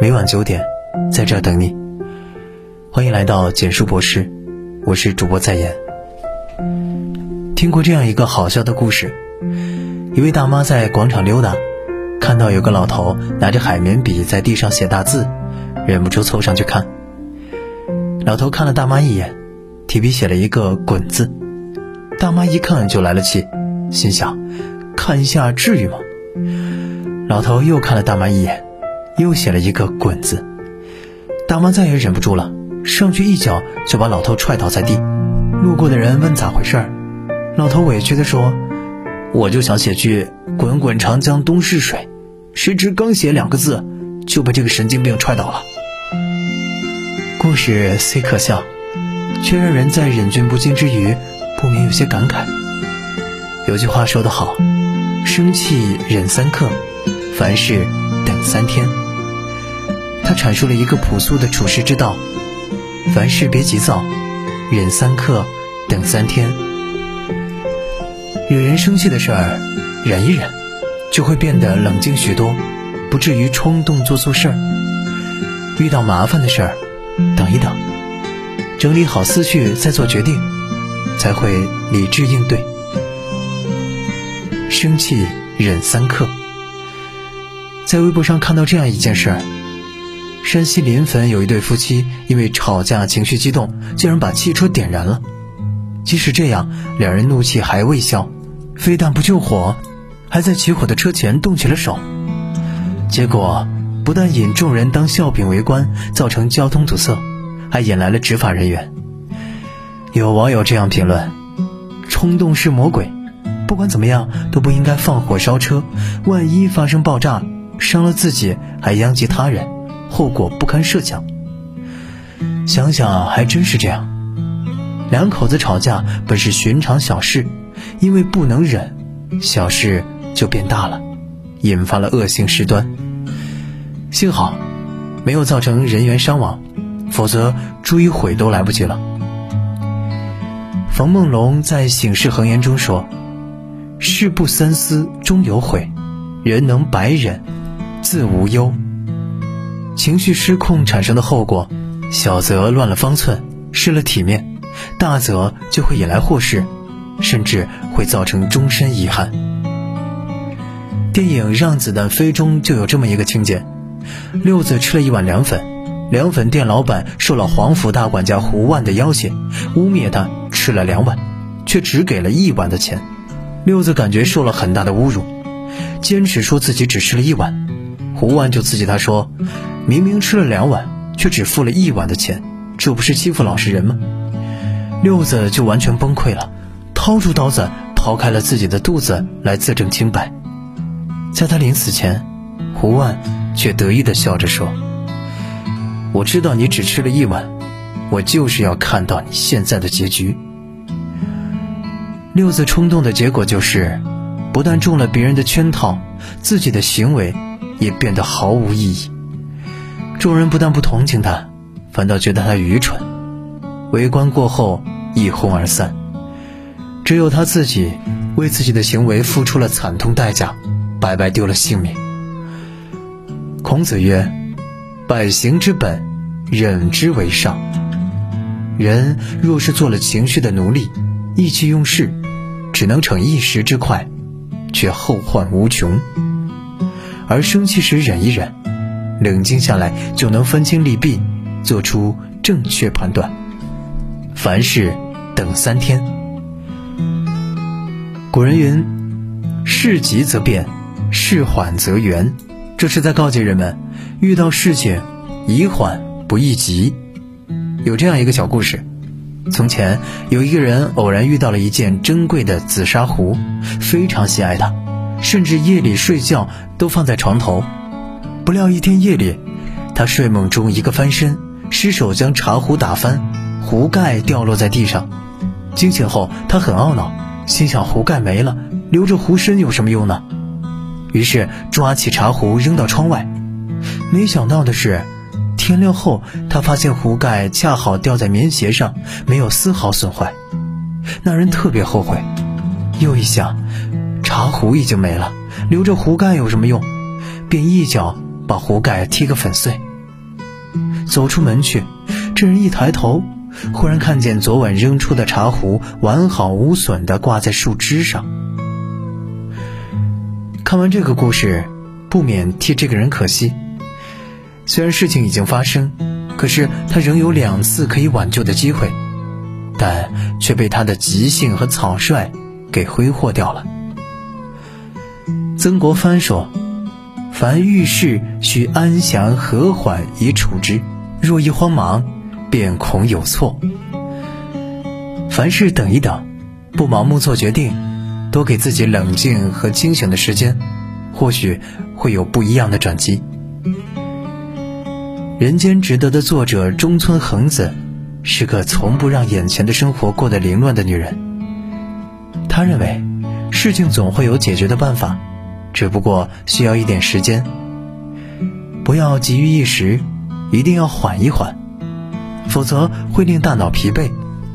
每晚九点，在这等你。欢迎来到简书博士，我是主播在言。听过这样一个好笑的故事：一位大妈在广场溜达，看到有个老头拿着海绵笔在地上写大字，忍不住凑上去看。老头看了大妈一眼，提笔写了一个“滚”字。大妈一看就来了气，心想：看一下至于吗？老头又看了大妈一眼。又写了一个“滚”字，大妈再也忍不住了，上去一脚就把老头踹倒在地。路过的人问咋回事儿，老头委屈地说：“我就想写句‘滚滚长江东逝水’，谁知刚写两个字，就被这个神经病踹倒了。”故事虽可笑，却让人在忍俊不禁之余，不免有些感慨。有句话说得好：“生气忍三刻，凡事等三天。”他阐述了一个朴素的处世之道：凡事别急躁，忍三刻，等三天。惹人生气的事儿，忍一忍，就会变得冷静许多，不至于冲动做错事儿。遇到麻烦的事儿，等一等，整理好思绪再做决定，才会理智应对。生气忍三刻。在微博上看到这样一件事儿。山西临汾有一对夫妻，因为吵架情绪激动，竟然把汽车点燃了。即使这样，两人怒气还未消，非但不救火，还在起火的车前动起了手。结果不但引众人当笑柄围观，造成交通堵塞，还引来了执法人员。有网友这样评论：“冲动是魔鬼，不管怎么样都不应该放火烧车，万一发生爆炸，伤了自己还殃及他人。”后果不堪设想。想想还真是这样，两口子吵架本是寻常小事，因为不能忍，小事就变大了，引发了恶性事端。幸好没有造成人员伤亡，否则追悔都来不及了。冯梦龙在《醒世恒言》中说：“事不三思终有悔，人能百忍自无忧。”情绪失控产生的后果，小则乱了方寸、失了体面，大则就会引来祸事，甚至会造成终身遗憾。电影《让子弹飞》中就有这么一个情节：六子吃了一碗凉粉，凉粉店老板受了皇府大管家胡万的要挟，污蔑他吃了两碗，却只给了一碗的钱。六子感觉受了很大的侮辱，坚持说自己只吃了一碗。胡万就刺激他说。明明吃了两碗，却只付了一碗的钱，这不是欺负老实人吗？六子就完全崩溃了，掏出刀子刨开了自己的肚子来自证清白。在他临死前，胡万却得意地笑着说：“我知道你只吃了一碗，我就是要看到你现在的结局。”六子冲动的结果就是，不但中了别人的圈套，自己的行为也变得毫无意义。众人不但不同情他，反倒觉得他愚蠢。围观过后一哄而散，只有他自己为自己的行为付出了惨痛代价，白白丢了性命。孔子曰：“百行之本，忍之为上。人若是做了情绪的奴隶，意气用事，只能逞一时之快，却后患无穷。而生气时忍一忍。”冷静下来，就能分清利弊，做出正确判断。凡事等三天。古人云：“事急则变，事缓则圆。”这是在告诫人们，遇到事情宜缓不宜急。有这样一个小故事：从前有一个人偶然遇到了一件珍贵的紫砂壶，非常喜爱它，甚至夜里睡觉都放在床头。不料一天夜里，他睡梦中一个翻身，失手将茶壶打翻，壶盖掉落在地上。惊醒后，他很懊恼，心想壶盖没了，留着壶身有什么用呢？于是抓起茶壶扔到窗外。没想到的是，天亮后他发现壶盖恰好掉在棉鞋上，没有丝毫损坏。那人特别后悔，又一想，茶壶已经没了，留着壶盖有什么用？便一脚。把壶盖踢个粉碎。走出门去，这人一抬头，忽然看见昨晚扔出的茶壶完好无损地挂在树枝上。看完这个故事，不免替这个人可惜。虽然事情已经发生，可是他仍有两次可以挽救的机会，但却被他的急性和草率给挥霍掉了。曾国藩说：“凡遇事，须安详和缓以处之。”若一慌忙，便恐有错。凡事等一等，不盲目做决定，多给自己冷静和清醒的时间，或许会有不一样的转机。《人间值得》的作者中村恒子，是个从不让眼前的生活过得凌乱的女人。她认为，事情总会有解决的办法，只不过需要一点时间。不要急于一时。一定要缓一缓，否则会令大脑疲惫，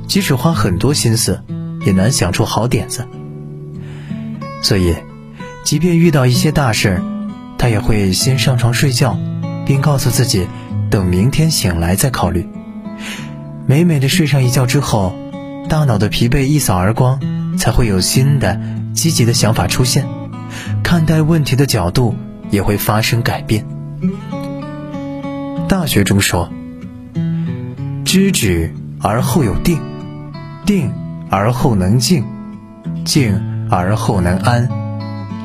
即使花很多心思，也难想出好点子。所以，即便遇到一些大事，他也会先上床睡觉，并告诉自己，等明天醒来再考虑。美美的睡上一觉之后，大脑的疲惫一扫而光，才会有新的积极的想法出现，看待问题的角度也会发生改变。大学中说：“知止而后有定，定而后能静，静而后能安，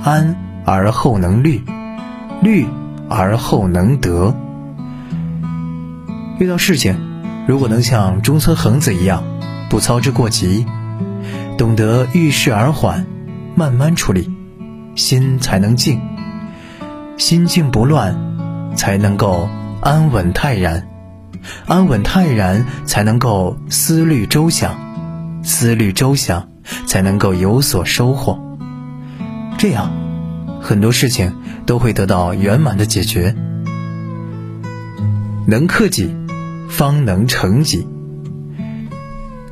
安而后能虑，虑而后能得。”遇到事情，如果能像中村恒子一样，不操之过急，懂得遇事而缓，慢慢处理，心才能静，心静不乱，才能够。安稳泰然，安稳泰然才能够思虑周详，思虑周详才能够有所收获。这样，很多事情都会得到圆满的解决。能克己，方能成己。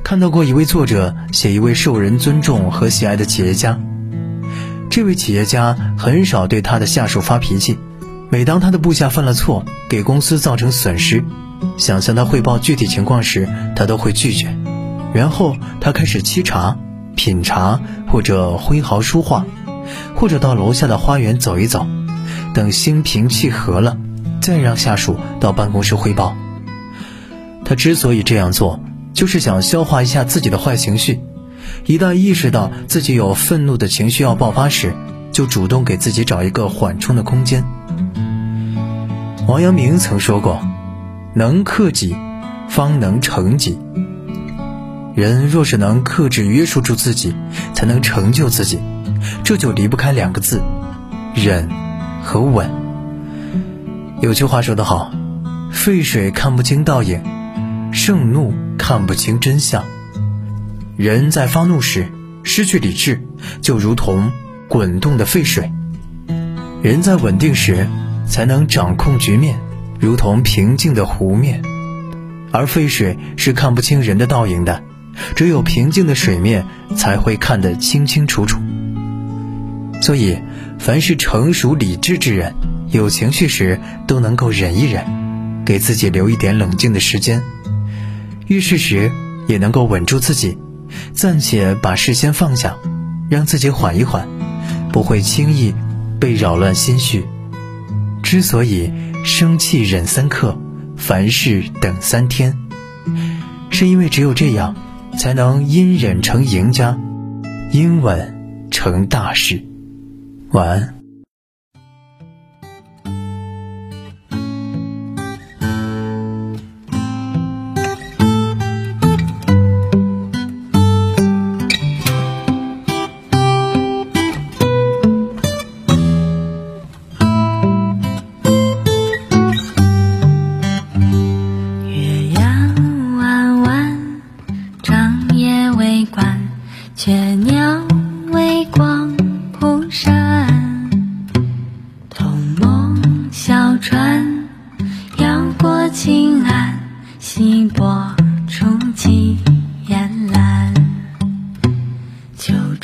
看到过一位作者写一位受人尊重和喜爱的企业家，这位企业家很少对他的下属发脾气。每当他的部下犯了错，给公司造成损失，想向他汇报具体情况时，他都会拒绝。然后他开始沏茶、品茶，或者挥毫书画，或者到楼下的花园走一走，等心平气和了，再让下属到办公室汇报。他之所以这样做，就是想消化一下自己的坏情绪。一旦意识到自己有愤怒的情绪要爆发时，就主动给自己找一个缓冲的空间。王阳明曾说过：“能克己，方能成己。”人若是能克制约束住自己，才能成就自己。这就离不开两个字：忍和稳。有句话说得好：“沸水看不清倒影，盛怒看不清真相。”人在发怒时失去理智，就如同滚动的沸水；人在稳定时，才能掌控局面，如同平静的湖面，而沸水是看不清人的倒影的，只有平静的水面才会看得清清楚楚。所以，凡是成熟理智之人，有情绪时都能够忍一忍，给自己留一点冷静的时间；遇事时也能够稳住自己，暂且把事先放下，让自己缓一缓，不会轻易被扰乱心绪。之所以生气忍三刻，凡事等三天，是因为只有这样，才能因忍成赢家，因稳成大事。晚安。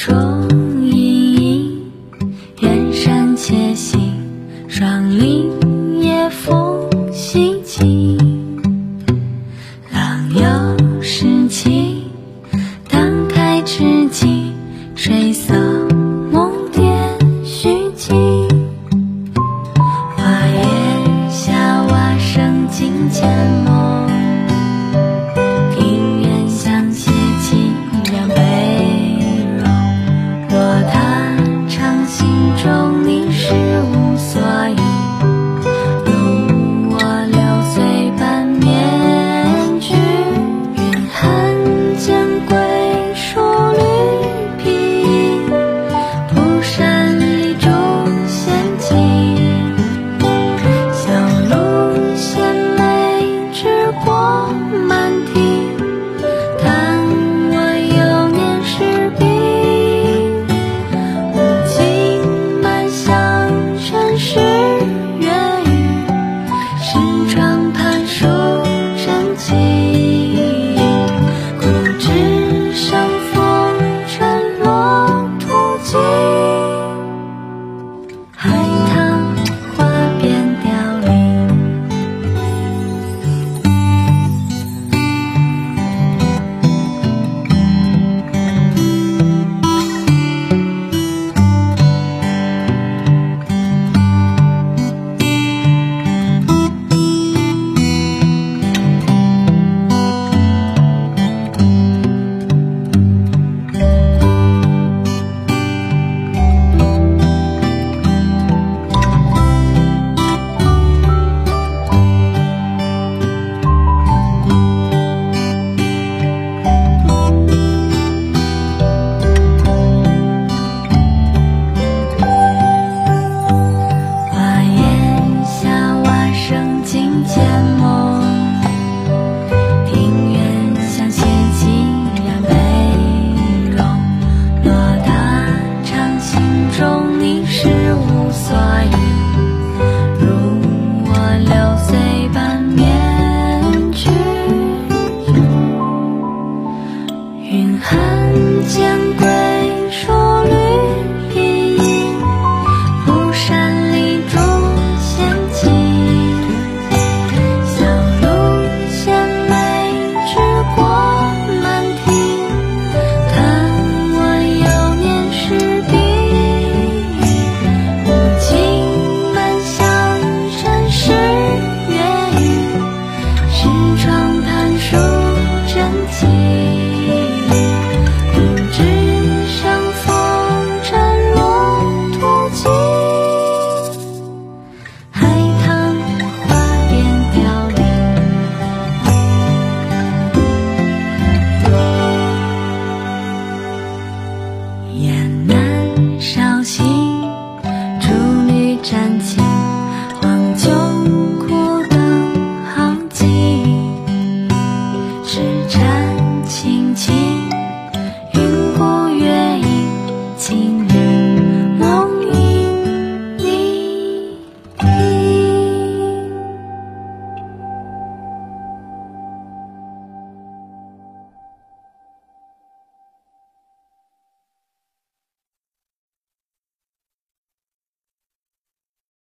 说 sou. 今天梦。家